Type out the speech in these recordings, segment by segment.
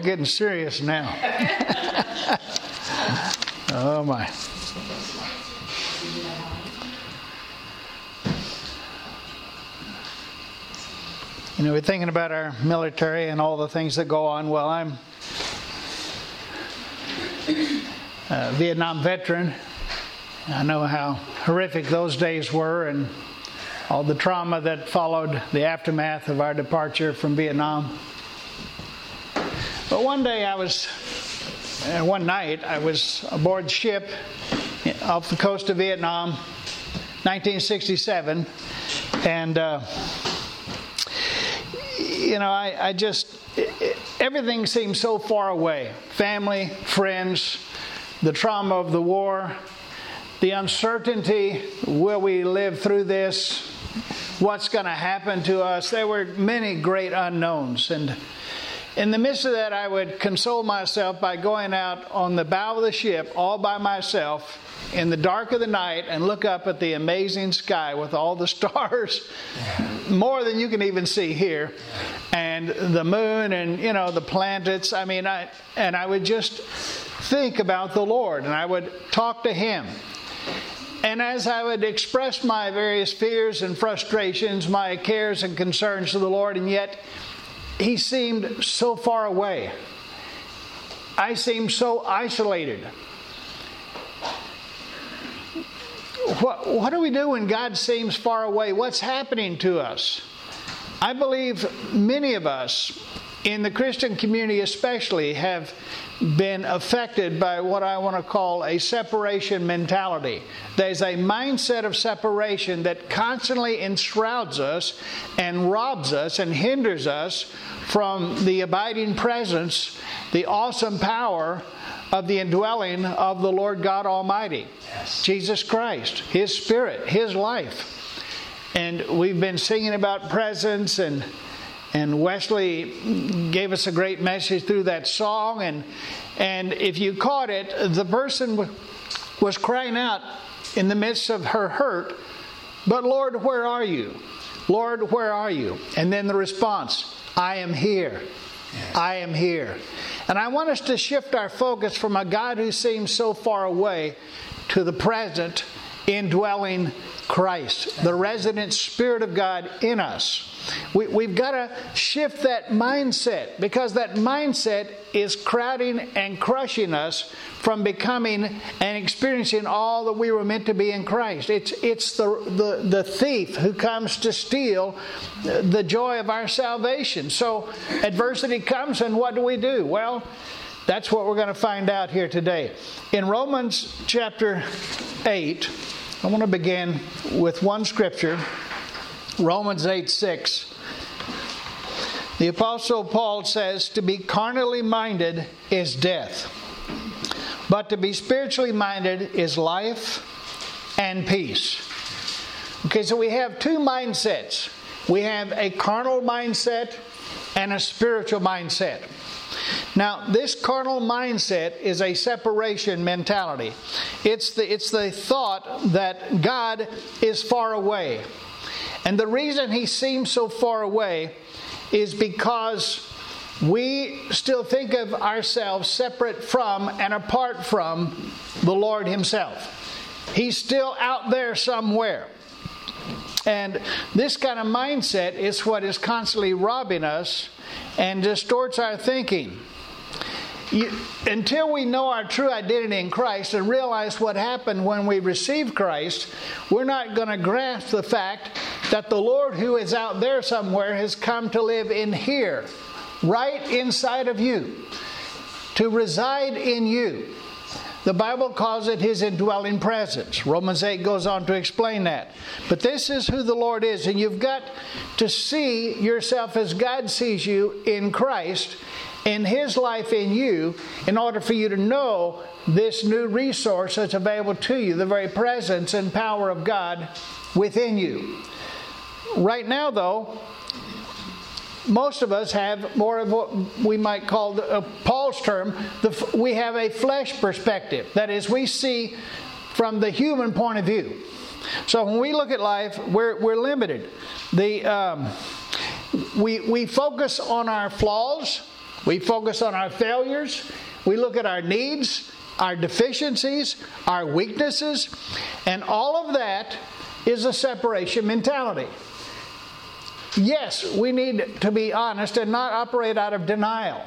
we're getting serious now. oh my. You know, we're thinking about our military and all the things that go on. Well, I'm a Vietnam veteran. I know how horrific those days were and all the trauma that followed the aftermath of our departure from Vietnam. But one day I was, uh, one night, I was aboard ship off the coast of Vietnam, 1967, and uh, you know, I, I just, it, everything seemed so far away family, friends, the trauma of the war, the uncertainty will we live through this? What's going to happen to us? There were many great unknowns. And in the midst of that, I would console myself by going out on the bow of the ship all by myself in the dark of the night and look up at the amazing sky with all the stars, more than you can even see here, and the moon and you know the planets. I mean, I and I would just think about the Lord and I would talk to Him. And as I would express my various fears and frustrations, my cares and concerns to the Lord, and yet He seemed so far away. I seemed so isolated. What, what do we do when God seems far away? What's happening to us? I believe many of us, in the Christian community especially, have been affected by what I want to call a separation mentality. There's a mindset of separation that constantly enshrouds us and robs us and hinders us from the abiding presence, the awesome power of the indwelling of the Lord God Almighty, yes. Jesus Christ, His Spirit, His life. And we've been singing about presence and and Wesley gave us a great message through that song. And and if you caught it the person was crying out in the midst of her hurt but Lord where are you? Lord where are you? And then the response I am here. I am here. And I want us to shift our focus from a God who seems so far away to the present indwelling Christ, the resident Spirit of God in us. We, have got to shift that mindset because that mindset is crowding and crushing us from becoming and experiencing all that we were meant to be in Christ. It's, it's the, the, the thief who comes to steal the joy of our salvation. So adversity comes, and what do we do? Well, that's what we're going to find out here today. In Romans chapter 8, I want to begin with one scripture Romans 8 6. The Apostle Paul says, To be carnally minded is death, but to be spiritually minded is life and peace. Okay, so we have two mindsets we have a carnal mindset and a spiritual mindset. Now, this carnal mindset is a separation mentality. It's the, it's the thought that God is far away. And the reason he seems so far away is because we still think of ourselves separate from and apart from the Lord Himself. He's still out there somewhere. And this kind of mindset is what is constantly robbing us and distorts our thinking. You, until we know our true identity in Christ and realize what happened when we received Christ, we're not going to grasp the fact that the Lord who is out there somewhere has come to live in here, right inside of you, to reside in you. The Bible calls it his indwelling presence. Romans 8 goes on to explain that. But this is who the Lord is, and you've got to see yourself as God sees you in Christ, in his life in you, in order for you to know this new resource that's available to you, the very presence and power of God within you. Right now, though, most of us have more of what we might call uh, Paul's term, the, we have a flesh perspective. That is, we see from the human point of view. So when we look at life, we're, we're limited. The, um, we, we focus on our flaws, We focus on our failures. We look at our needs, our deficiencies, our weaknesses, and all of that is a separation mentality. Yes, we need to be honest and not operate out of denial.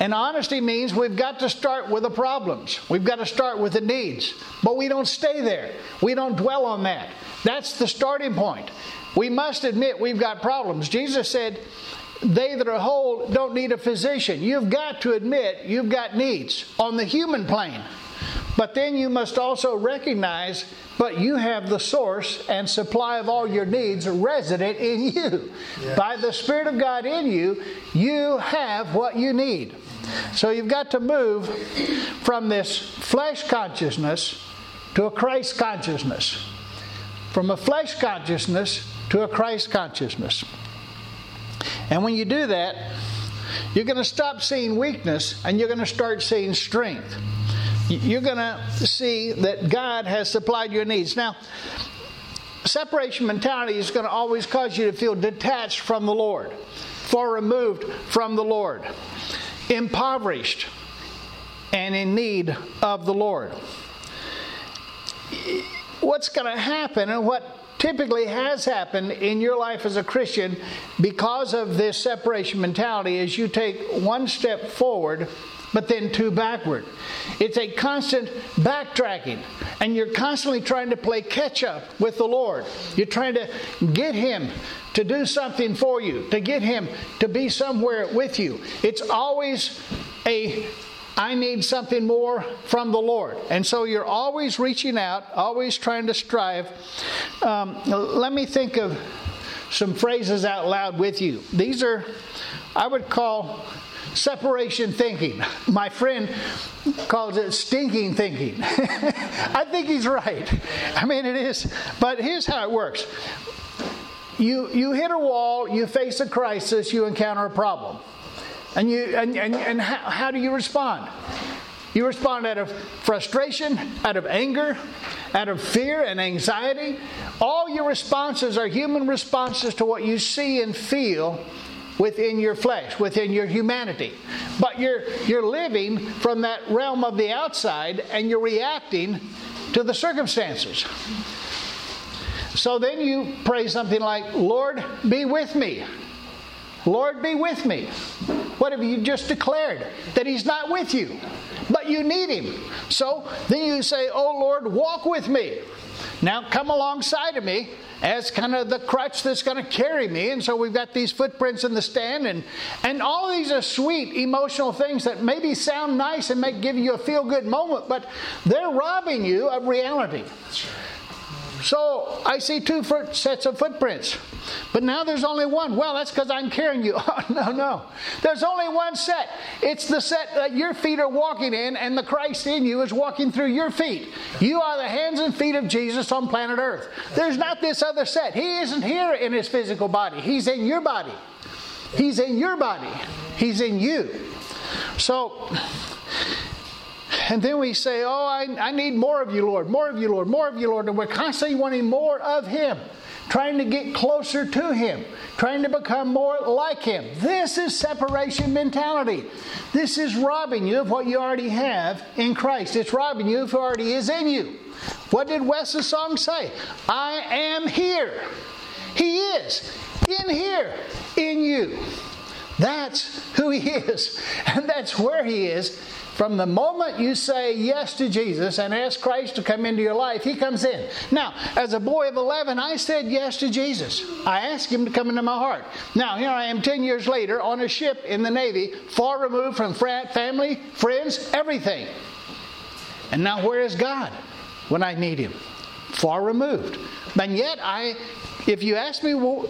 And honesty means we've got to start with the problems. We've got to start with the needs. But we don't stay there. We don't dwell on that. That's the starting point. We must admit we've got problems. Jesus said, They that are whole don't need a physician. You've got to admit you've got needs on the human plane. But then you must also recognize, but you have the source and supply of all your needs resident in you. Yes. By the Spirit of God in you, you have what you need. So you've got to move from this flesh consciousness to a Christ consciousness. From a flesh consciousness to a Christ consciousness. And when you do that, you're going to stop seeing weakness and you're going to start seeing strength you're going to see that God has supplied your needs. Now, separation mentality is going to always cause you to feel detached from the Lord, far removed from the Lord, impoverished, and in need of the Lord. What's going to happen, and what typically has happened in your life as a Christian because of this separation mentality, is you take one step forward but then two backward. It's a constant backtracking, and you're constantly trying to play catch up with the Lord. You're trying to get Him to do something for you, to get Him to be somewhere with you. It's always a I need something more from the Lord. And so you're always reaching out, always trying to strive. Um, let me think of some phrases out loud with you. These are, I would call separation thinking. My friend calls it stinking thinking. I think he's right. I mean, it is. But here's how it works you, you hit a wall, you face a crisis, you encounter a problem. And, you, and, and, and how, how do you respond? You respond out of frustration, out of anger, out of fear and anxiety. All your responses are human responses to what you see and feel within your flesh, within your humanity. But you're, you're living from that realm of the outside and you're reacting to the circumstances. So then you pray something like, Lord, be with me. Lord, be with me. What have you just declared? That He's not with you, but you need Him. So then you say, Oh Lord, walk with me. Now come alongside of me as kind of the crutch that's going to carry me. And so we've got these footprints in the stand, and, and all of these are sweet emotional things that maybe sound nice and may give you a feel good moment, but they're robbing you of reality. So I see two sets of footprints. But now there's only one. Well, that's because I'm carrying you. Oh, no, no. There's only one set. It's the set that your feet are walking in, and the Christ in you is walking through your feet. You are the hands and feet of Jesus on planet Earth. There's not this other set. He isn't here in his physical body, He's in your body. He's in your body. He's in you. So, and then we say, Oh, I, I need more of you, Lord, more of you, Lord, more of you, Lord. And we're constantly wanting more of Him, trying to get closer to Him, trying to become more like Him. This is separation mentality. This is robbing you of what you already have in Christ. It's robbing you of who already is in you. What did Wes's song say? I am here. He is in here, in you. That's who He is, and that's where He is from the moment you say yes to Jesus and ask Christ to come into your life, He comes in. Now, as a boy of 11, I said yes to Jesus. I asked Him to come into my heart. Now, here I am 10 years later on a ship in the Navy, far removed from family, friends, everything. And now, where is God when I need Him? Far removed. And yet, I, if you ask me, well,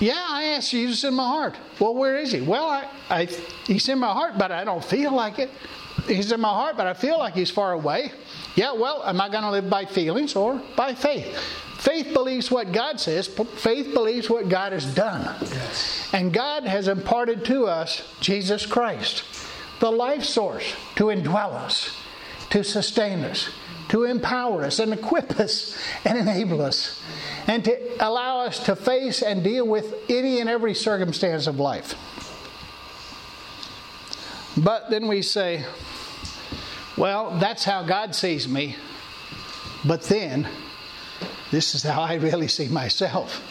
yeah, I asked Jesus in my heart. Well, where is He? Well, I, I, He's in my heart, but I don't feel like it. He's in my heart, but I feel like he's far away. Yeah, well, am I going to live by feelings or by faith? Faith believes what God says, faith believes what God has done. Yes. And God has imparted to us Jesus Christ, the life source, to indwell us, to sustain us, to empower us, and equip us, and enable us, and to allow us to face and deal with any and every circumstance of life. But then we say, well, that's how God sees me. But then, this is how I really see myself.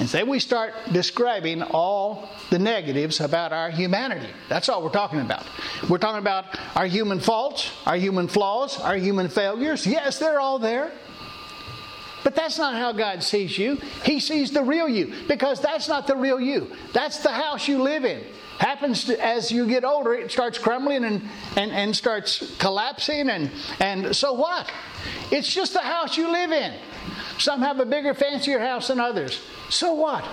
And then we start describing all the negatives about our humanity. That's all we're talking about. We're talking about our human faults, our human flaws, our human failures. Yes, they're all there. But that's not how God sees you. He sees the real you because that's not the real you. That's the house you live in. Happens to, as you get older, it starts crumbling and, and, and starts collapsing. And, and so what? It's just the house you live in. Some have a bigger, fancier house than others. So what?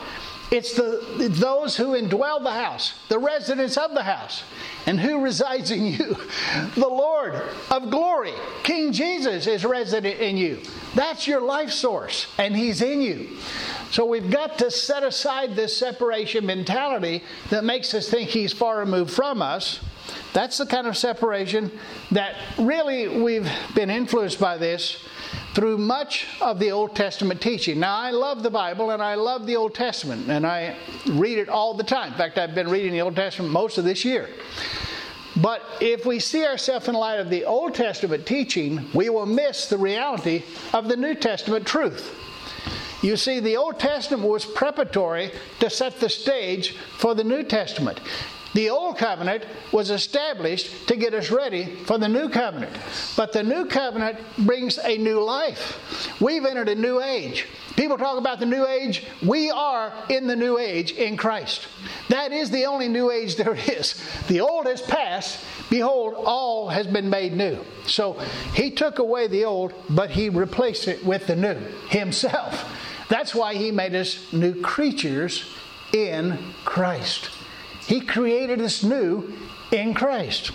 It's the, those who indwell the house, the residents of the house. And who resides in you? The Lord of glory, King Jesus, is resident in you. That's your life source, and He's in you. So we've got to set aside this separation mentality that makes us think He's far removed from us. That's the kind of separation that really we've been influenced by this through much of the Old Testament teaching. Now, I love the Bible and I love the Old Testament, and I read it all the time. In fact, I've been reading the Old Testament most of this year. But if we see ourselves in light of the Old Testament teaching, we will miss the reality of the New Testament truth. You see, the Old Testament was preparatory to set the stage for the New Testament. The old covenant was established to get us ready for the new covenant. But the new covenant brings a new life. We've entered a new age. People talk about the new age. We are in the new age in Christ. That is the only new age there is. The old has passed. Behold, all has been made new. So he took away the old, but he replaced it with the new himself. That's why he made us new creatures in Christ. He created us new in Christ.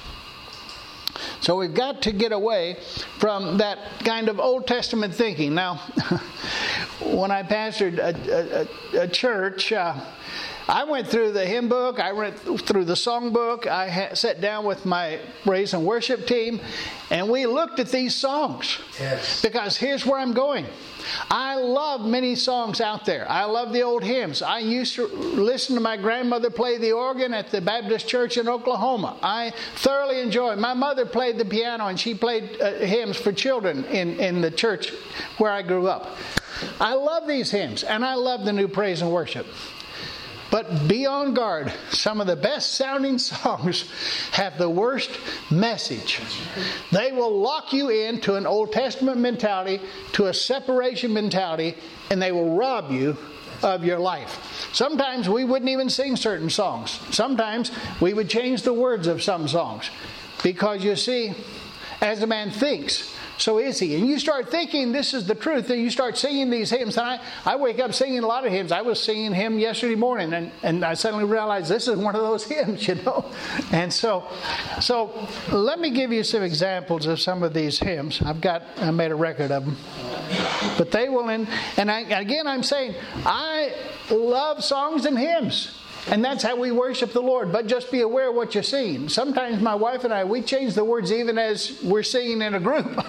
So we've got to get away from that kind of Old Testament thinking. Now, when I pastored a, a, a church, uh, I went through the hymn book, I went through the song book, I ha- sat down with my praise and worship team, and we looked at these songs. Yes. Because here's where I'm going. I love many songs out there. I love the old hymns. I used to listen to my grandmother play the organ at the Baptist church in Oklahoma. I thoroughly enjoy. My mother played the piano and she played uh, hymns for children in, in the church where I grew up. I love these hymns and I love the new praise and worship. But be on guard. Some of the best sounding songs have the worst message. They will lock you into an Old Testament mentality, to a separation mentality, and they will rob you of your life. Sometimes we wouldn't even sing certain songs. Sometimes we would change the words of some songs. Because you see, as a man thinks, so is he. And you start thinking this is the truth, and you start singing these hymns. And I, I wake up singing a lot of hymns. I was singing hymn yesterday morning, and, and I suddenly realized this is one of those hymns, you know. And so, so let me give you some examples of some of these hymns. I've got, I made a record of them. But they will, and, and I, again, I'm saying, I love songs and hymns. And that's how we worship the Lord. But just be aware of what you're singing. Sometimes my wife and I, we change the words even as we're singing in a group.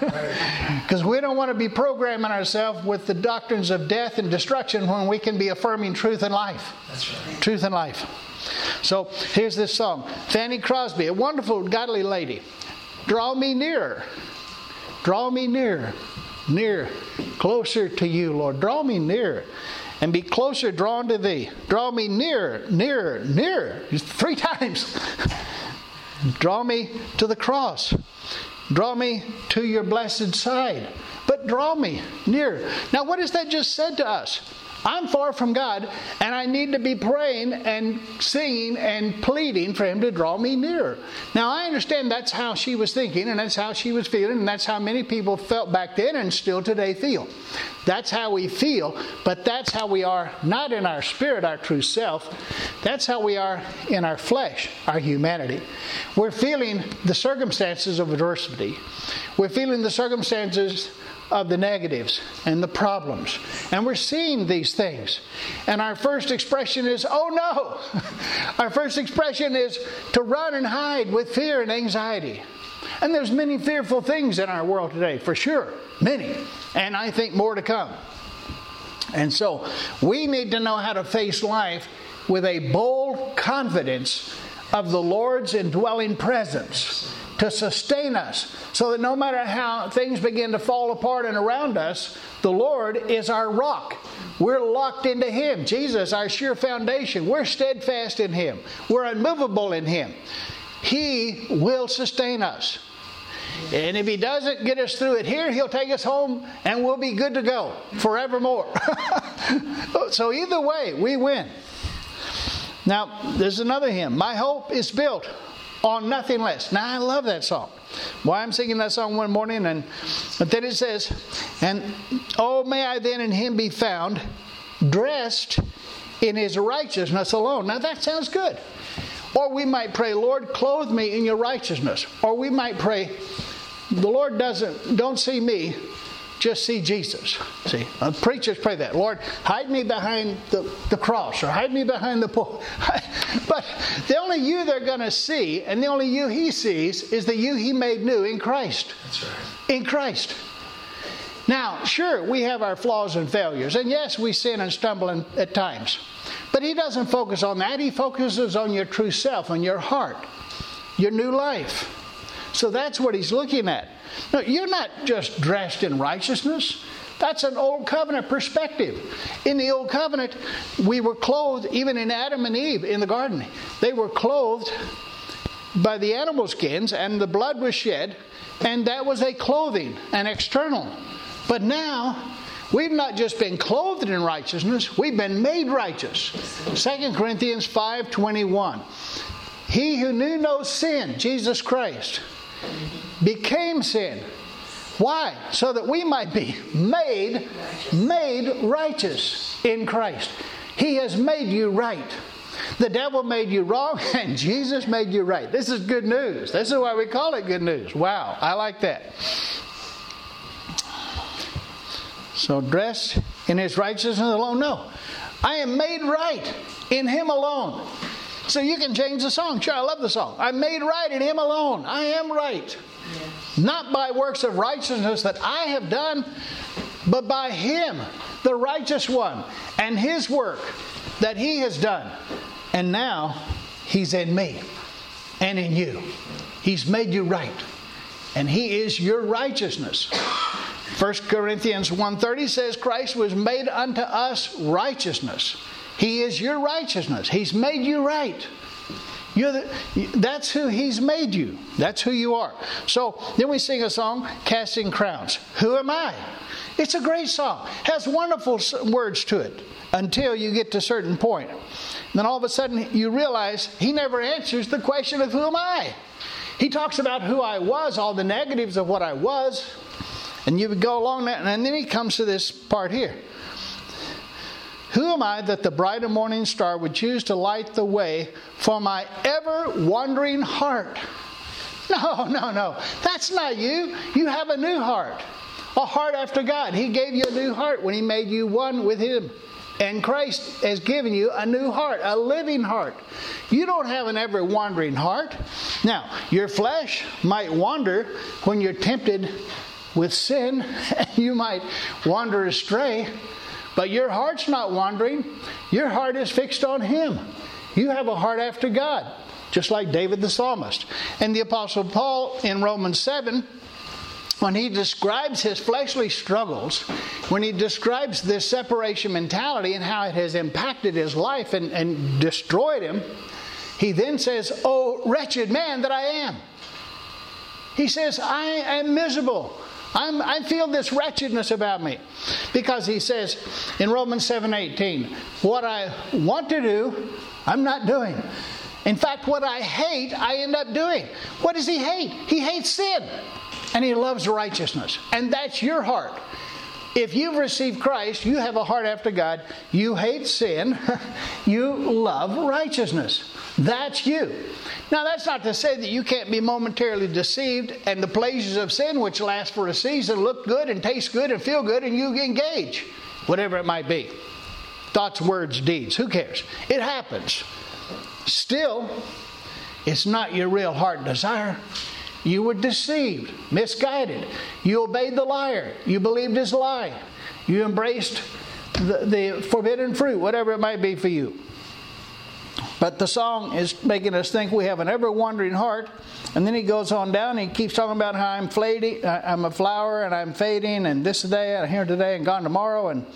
Because we don't want to be programming ourselves with the doctrines of death and destruction when we can be affirming truth and life. That's right. Truth and life. So here's this song Fanny Crosby, a wonderful, godly lady. Draw me nearer. Draw me nearer. Near. Closer to you, Lord. Draw me nearer and be closer drawn to thee. Draw me nearer, nearer, nearer. Three times. Draw me to the cross. Draw me to your blessed side. But draw me near. Now, what has that just said to us? I'm far from God, and I need to be praying and singing and pleading for Him to draw me nearer. Now, I understand that's how she was thinking, and that's how she was feeling, and that's how many people felt back then and still today feel. That's how we feel, but that's how we are not in our spirit, our true self. That's how we are in our flesh, our humanity. We're feeling the circumstances of adversity, we're feeling the circumstances of the negatives and the problems. And we're seeing these things. And our first expression is, oh no! our first expression is to run and hide with fear and anxiety. And there's many fearful things in our world today, for sure. Many. And I think more to come. And so we need to know how to face life with a bold confidence of the Lord's indwelling presence to sustain us so that no matter how things begin to fall apart and around us, the Lord is our rock. We're locked into Him. Jesus, our sure foundation. We're steadfast in Him. We're unmovable in Him. He will sustain us. And if He doesn't get us through it here, He'll take us home and we'll be good to go forevermore. so either way, we win. Now, there's another hymn. My hope is built on nothing less. Now, I love that song. Why I'm singing that song one morning, and but then it says, and oh, may I then in him be found, dressed in his righteousness alone. Now that sounds good. Or we might pray, Lord, clothe me in your righteousness. Or we might pray, the Lord doesn't, don't see me, just see Jesus. See, uh, preachers pray that. Lord, hide me behind the, the cross or hide me behind the pole. but the only you they're going to see and the only you he sees is the you he made new in Christ. That's right. In Christ. Now, sure, we have our flaws and failures. And yes, we sin and stumble in, at times. But he doesn't focus on that. He focuses on your true self, on your heart, your new life. So that's what he's looking at. No, you're not just dressed in righteousness. That's an old covenant perspective. In the old covenant, we were clothed, even in Adam and Eve in the garden, they were clothed by the animal skins, and the blood was shed, and that was a clothing, an external. But now, we've not just been clothed in righteousness, we've been made righteous. 2 Corinthians 5:21. He who knew no sin, Jesus Christ, became sin. Why? So that we might be made made righteous in Christ. He has made you right. The devil made you wrong and Jesus made you right. This is good news. This is why we call it good news. Wow, I like that. So dressed in his righteousness alone? No. I am made right in him alone. So you can change the song. Sure, I love the song. I'm made right in him alone. I am right. Not by works of righteousness that I have done, but by Him, the righteous one, and His work that He has done. And now He's in me and in you. He's made you right. And He is your righteousness. 1 Corinthians 1:30 says Christ was made unto us righteousness. He is your righteousness. He's made you right. You're the, that's who He's made you. That's who you are. So then we sing a song, Casting Crowns. Who am I? It's a great song. Has wonderful words to it until you get to a certain point. And then all of a sudden you realize He never answers the question of who am I? He talks about who I was, all the negatives of what I was, and you would go along that, and then He comes to this part here. Who am I that the bright and morning star would choose to light the way for my ever wandering heart? No, no, no. That's not you. You have a new heart, a heart after God. He gave you a new heart when He made you one with Him. And Christ has given you a new heart, a living heart. You don't have an ever wandering heart. Now, your flesh might wander when you're tempted with sin, you might wander astray. But your heart's not wandering. Your heart is fixed on Him. You have a heart after God, just like David the psalmist. And the Apostle Paul in Romans 7, when he describes his fleshly struggles, when he describes this separation mentality and how it has impacted his life and, and destroyed him, he then says, Oh, wretched man that I am. He says, I am miserable. I'm, i feel this wretchedness about me. Because he says in Romans 7:18, what I want to do, I'm not doing. In fact, what I hate, I end up doing. What does he hate? He hates sin. And he loves righteousness. And that's your heart. If you've received Christ, you have a heart after God. You hate sin. you love righteousness. That's you. Now, that's not to say that you can't be momentarily deceived and the pleasures of sin, which last for a season, look good and taste good and feel good, and you engage, whatever it might be. Thoughts, words, deeds. Who cares? It happens. Still, it's not your real heart desire. You were deceived, misguided. You obeyed the liar. You believed his lie. You embraced the, the forbidden fruit, whatever it might be for you. But the song is making us think we have an ever wandering heart. And then he goes on down. He keeps talking about how I'm fading, uh, I'm a flower and I'm fading, and this day, and here today, and gone tomorrow. And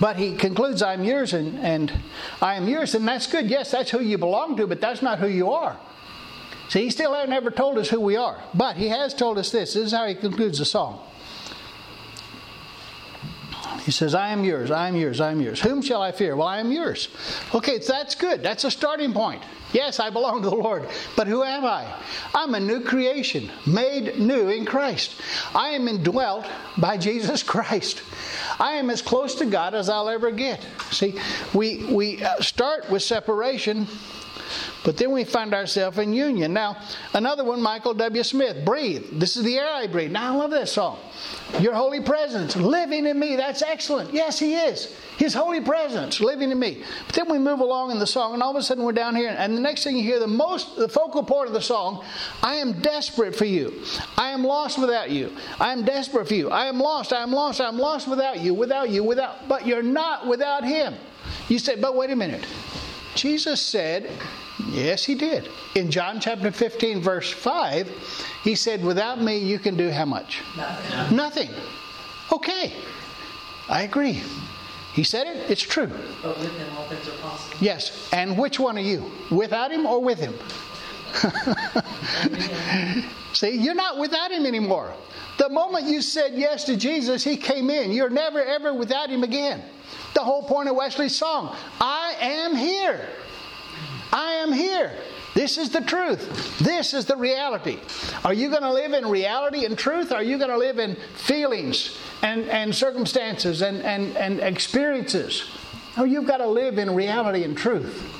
but he concludes, "I'm yours, and, and I am yours," and that's good. Yes, that's who you belong to, but that's not who you are. See, he still hasn't ever told us who we are, but he has told us this. This is how he concludes the song. He says, I am yours, I am yours, I am yours. Whom shall I fear? Well, I am yours. Okay, that's good. That's a starting point. Yes, I belong to the Lord. But who am I? I'm a new creation, made new in Christ. I am indwelt by Jesus Christ. I am as close to God as I'll ever get. See, we, we uh, start with separation but then we find ourselves in union. Now, another one, Michael W. Smith, Breathe. This is the air I breathe. Now, I love that song. Your holy presence living in me. That's excellent. Yes, He is. His holy presence living in me. But then we move along in the song, and all of a sudden we're down here, and the next thing you hear, the most, the focal part of the song, I am desperate for you. I am lost without you. I am desperate for you. I am lost. I am lost. I am lost without you. Without you. Without. But you're not without Him. You say, but wait a minute. Jesus said, Yes, he did. In John chapter 15, verse 5, he said, Without me, you can do how much? Nothing. Nothing. Okay. I agree. He said it, it's true. But with him, all things are possible. Yes. And which one are you? Without him or with him? See, you're not without him anymore. The moment you said yes to Jesus, he came in. You're never, ever without him again. The whole point of Wesley's song I am here. I am here. This is the truth. This is the reality. Are you going to live in reality and truth? Are you going to live in feelings and, and circumstances and, and, and experiences? No, you've got to live in reality and truth.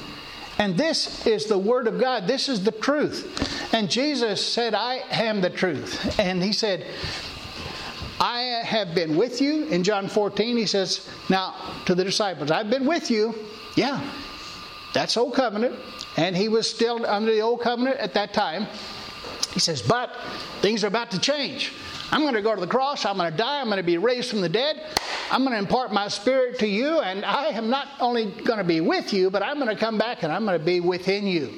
And this is the Word of God. This is the truth. And Jesus said, I am the truth. And He said, I have been with you. In John 14, He says, Now to the disciples, I've been with you. Yeah, that's old covenant. And he was still under the old covenant at that time. He says, But things are about to change. I'm going to go to the cross. I'm going to die. I'm going to be raised from the dead. I'm going to impart my spirit to you. And I am not only going to be with you, but I'm going to come back and I'm going to be within you.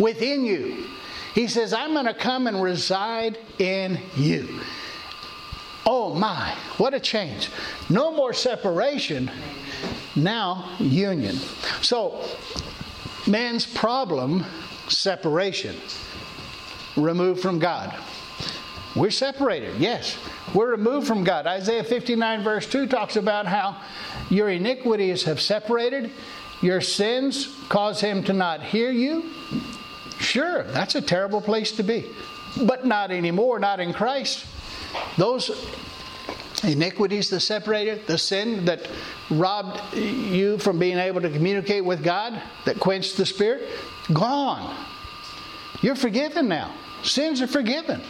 Within you. He says, I'm going to come and reside in you. Oh my, what a change. No more separation now, union. So, man's problem, separation, removed from God. We're separated, yes. We're removed from God. Isaiah 59, verse 2 talks about how your iniquities have separated, your sins cause him to not hear you. Sure, that's a terrible place to be. But not anymore, not in Christ. Those iniquities that separated, the sin that robbed you from being able to communicate with God, that quenched the Spirit, gone. You're forgiven now. Sins are forgiven.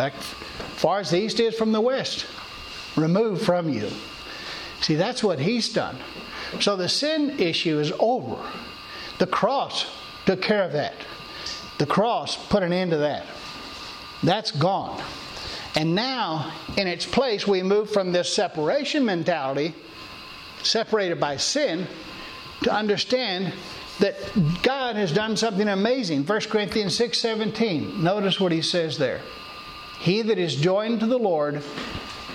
Fact, far as the east is from the west, removed from you. See, that's what He's done. So the sin issue is over. The cross took care of that. The cross put an end to that. That's gone. And now, in its place, we move from this separation mentality, separated by sin, to understand that God has done something amazing. 1 Corinthians 6 17. Notice what he says there. He that is joined to the Lord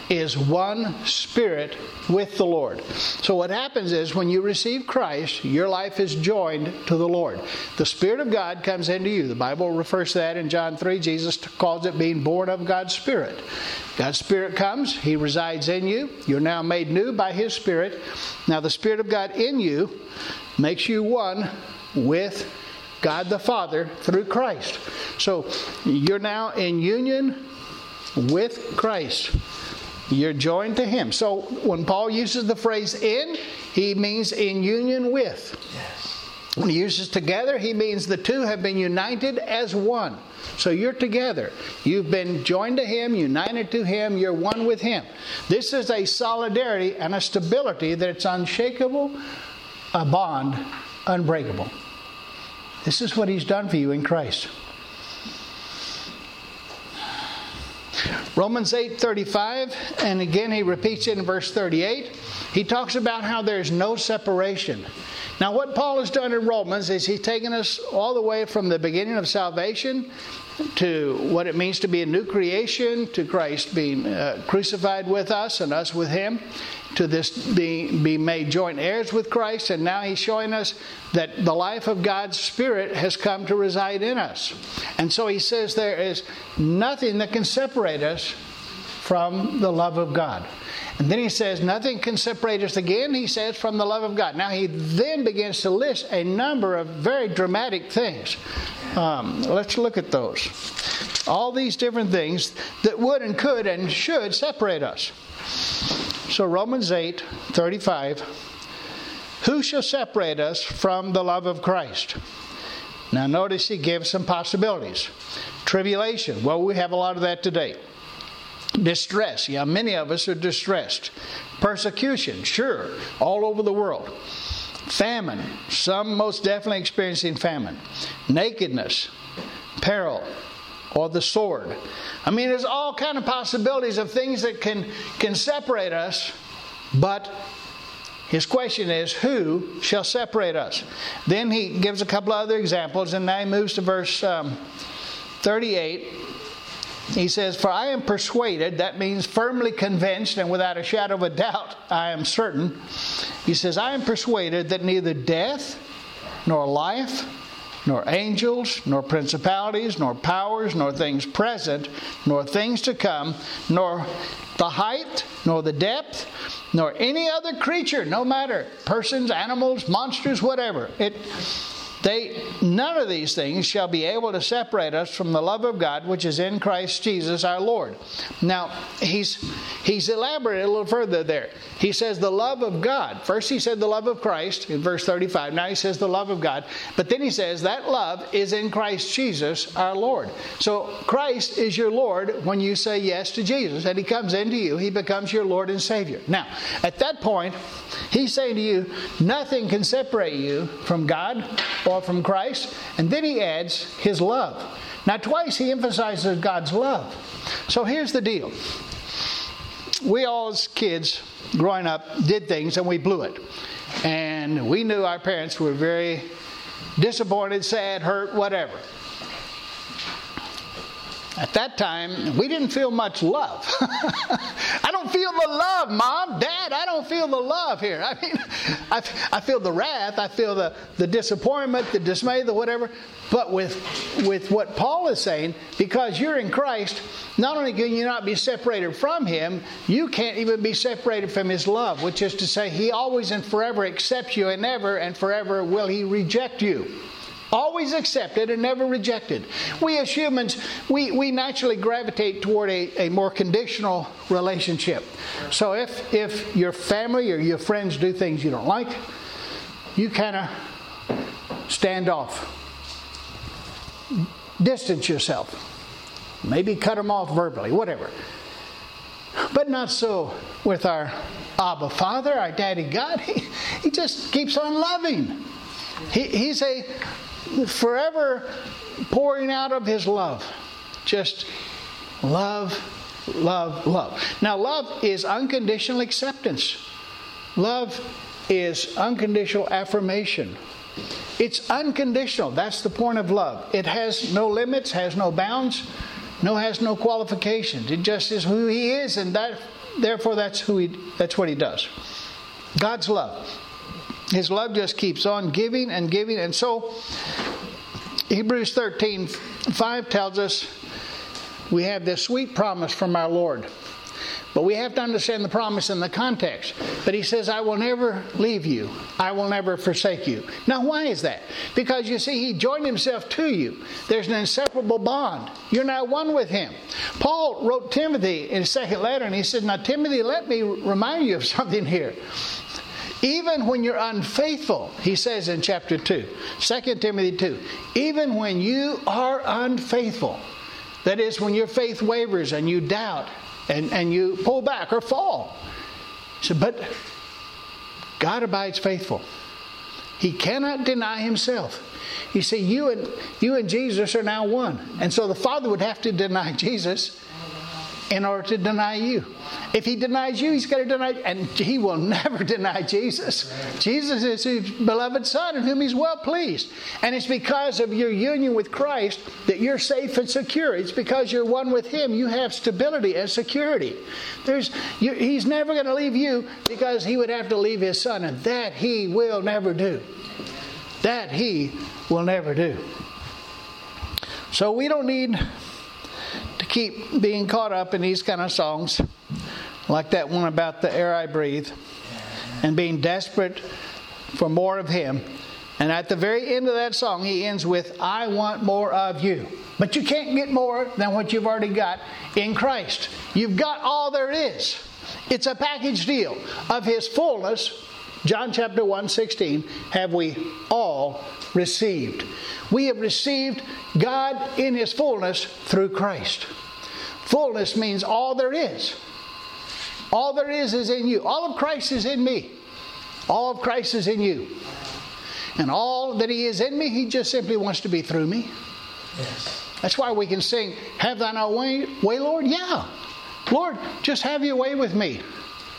is one spirit with the Lord. So, what happens is when you receive Christ, your life is joined to the Lord. The Spirit of God comes into you. The Bible refers to that in John 3. Jesus calls it being born of God's Spirit. God's Spirit comes, He resides in you. You're now made new by His Spirit. Now, the Spirit of God in you makes you one with God the Father through Christ. So, you're now in union with Christ. You're joined to Him. So when Paul uses the phrase in, he means in union with. Yes. When he uses together, he means the two have been united as one. So you're together. You've been joined to Him, united to Him, you're one with Him. This is a solidarity and a stability that's unshakable, a bond unbreakable. This is what He's done for you in Christ. Romans 8:35 and again he repeats it in verse 38. He talks about how there's no separation. Now what Paul has done in Romans is he's taken us all the way from the beginning of salvation to what it means to be a new creation, to Christ being uh, crucified with us and us with him, to this being be made joint heirs with Christ, and now he's showing us that the life of God's Spirit has come to reside in us. And so he says there is nothing that can separate us from the love of God. And then he says, Nothing can separate us again, he says, from the love of God. Now he then begins to list a number of very dramatic things. Um, let's look at those. All these different things that would and could and should separate us. So, Romans 8 35. Who shall separate us from the love of Christ? Now, notice he gives some possibilities. Tribulation. Well, we have a lot of that today. Distress. Yeah, many of us are distressed. Persecution. Sure, all over the world. Famine. Some most definitely experiencing famine. Nakedness. Peril. Or the sword. I mean, there's all kind of possibilities of things that can, can separate us, but his question is, who shall separate us? Then he gives a couple other examples, and now he moves to verse um, 38. He says, For I am persuaded, that means firmly convinced and without a shadow of a doubt, I am certain. He says, I am persuaded that neither death, nor life, nor angels, nor principalities, nor powers, nor things present, nor things to come, nor the height, nor the depth, nor any other creature, no matter persons, animals, monsters, whatever. It they none of these things shall be able to separate us from the love of God which is in Christ Jesus our Lord. Now, he's he's elaborated a little further there. He says the love of God. First he said the love of Christ in verse 35. Now he says the love of God. But then he says that love is in Christ Jesus our Lord. So Christ is your Lord when you say yes to Jesus and he comes into you, he becomes your Lord and Savior. Now, at that point, he's saying to you, nothing can separate you from God or from Christ. And then he adds his love. Now, twice he emphasizes God's love. So here's the deal. We all, as kids, growing up, did things and we blew it. And we knew our parents were very disappointed, sad, hurt, whatever. At that time, we didn't feel much love. I don't feel the love, Mom, Dad. I don't feel the love here. I mean, I, I feel the wrath, I feel the, the disappointment, the dismay, the whatever. But with, with what Paul is saying, because you're in Christ, not only can you not be separated from Him, you can't even be separated from His love, which is to say, He always and forever accepts you, and never and forever will He reject you always accepted and never rejected. We as humans, we, we naturally gravitate toward a, a more conditional relationship. So if, if your family or your friends do things you don't like, you kind of stand off, distance yourself, maybe cut them off verbally, whatever. But not so with our Abba Father, our Daddy God. He, he just keeps on loving. He, he's a forever pouring out of his love. Just love, love, love. Now, love is unconditional acceptance, love is unconditional affirmation. It's unconditional. That's the point of love. It has no limits, has no bounds, no has no qualifications. It just is who he is, and that therefore that's who he that's what he does. God's love. His love just keeps on giving and giving. And so, Hebrews 13 5 tells us we have this sweet promise from our Lord. But we have to understand the promise in the context. But he says, I will never leave you. I will never forsake you. Now, why is that? Because you see, he joined himself to you. There's an inseparable bond. You're now one with him. Paul wrote Timothy in his second letter, and he said, Now, Timothy, let me remind you of something here. Even when you're unfaithful, he says in chapter 2, 2 Timothy 2, even when you are unfaithful, that is, when your faith wavers and you doubt and, and you pull back or fall. Said, but God abides faithful. He cannot deny himself. You see, you and you and Jesus are now one. And so the Father would have to deny Jesus in order to deny you. If he denies you, he's going to deny, and he will never deny Jesus. Jesus is his beloved Son in whom he's well pleased. And it's because of your union with Christ that you're safe and secure. It's because you're one with him, you have stability and security. There's, you, he's never going to leave you because he would have to leave his Son, and that he will never do. That he will never do. So we don't need keep being caught up in these kind of songs, like that one about the air I breathe, and being desperate for more of Him. And at the very end of that song, he ends with, I want more of you. But you can't get more than what you've already got in Christ. You've got all there is. It's a package deal of His fullness. John chapter 1, 16, have we all received. We have received God in His fullness through Christ. Fullness means all there is. All there is is in you. All of Christ is in me. All of Christ is in you. And all that He is in me, He just simply wants to be through me. Yes. That's why we can sing, Have thine own way, way, Lord? Yeah. Lord, just have your way with me.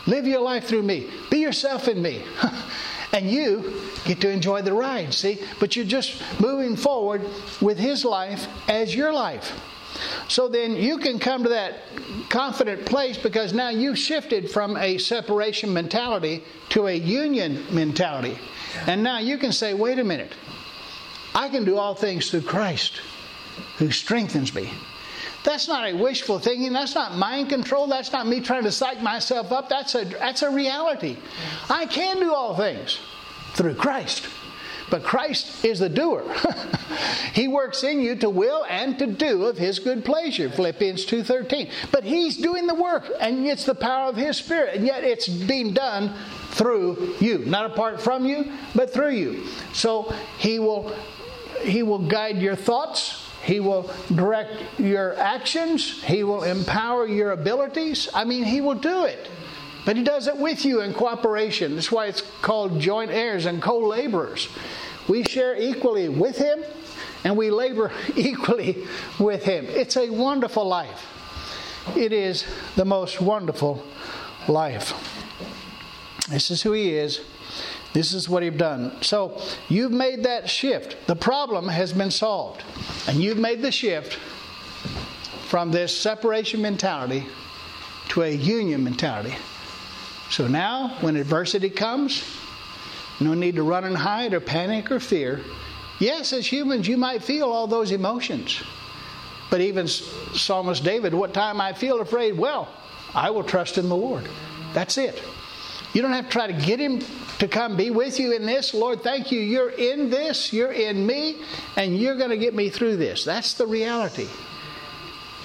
Live your life through me. Be yourself in me. and you get to enjoy the ride, see? But you're just moving forward with His life as your life. So then you can come to that confident place because now you've shifted from a separation mentality to a union mentality. And now you can say, wait a minute, I can do all things through Christ who strengthens me. That's not a wishful thinking. That's not mind control. That's not me trying to psych myself up. That's a, that's a reality. I can do all things through Christ. But Christ is the doer. he works in you to will and to do of his good pleasure. Philippians 2:13. But he's doing the work and it's the power of his spirit and yet it's being done through you, not apart from you, but through you. So he will he will guide your thoughts, he will direct your actions. He will empower your abilities. I mean, He will do it. But He does it with you in cooperation. That's why it's called joint heirs and co laborers. We share equally with Him and we labor equally with Him. It's a wonderful life. It is the most wonderful life. This is who He is. This is what He's done. So you've made that shift. The problem has been solved. And you've made the shift from this separation mentality to a union mentality. So now, when adversity comes, no need to run and hide or panic or fear. Yes, as humans, you might feel all those emotions. But even Psalmist David, what time I feel afraid, well, I will trust in the Lord. That's it. You don't have to try to get him to come be with you in this. Lord, thank you. You're in this, you're in me, and you're going to get me through this. That's the reality.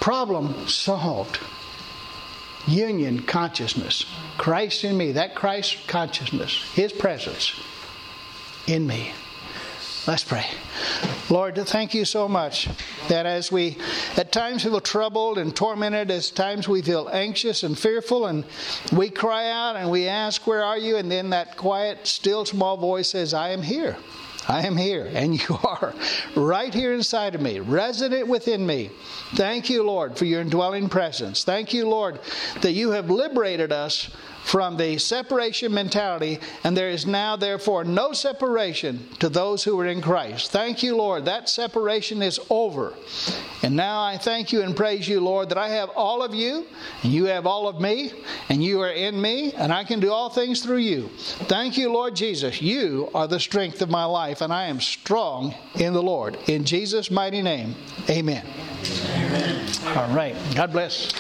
Problem solved union consciousness. Christ in me, that Christ consciousness, His presence in me. Let's pray. Lord, thank you so much that as we at times feel troubled and tormented, as times we feel anxious and fearful, and we cry out and we ask, Where are you? And then that quiet, still small voice says, I am here. I am here, and you are right here inside of me, resident within me. Thank you, Lord, for your indwelling presence. Thank you, Lord, that you have liberated us from the separation mentality, and there is now, therefore, no separation to those who are in Christ. Thank you, Lord. That separation is over. And now I thank you and praise you, Lord, that I have all of you, and you have all of me, and you are in me, and I can do all things through you. Thank you, Lord Jesus. You are the strength of my life, and I am strong in the Lord. In Jesus' mighty name, amen. amen. All right. God bless.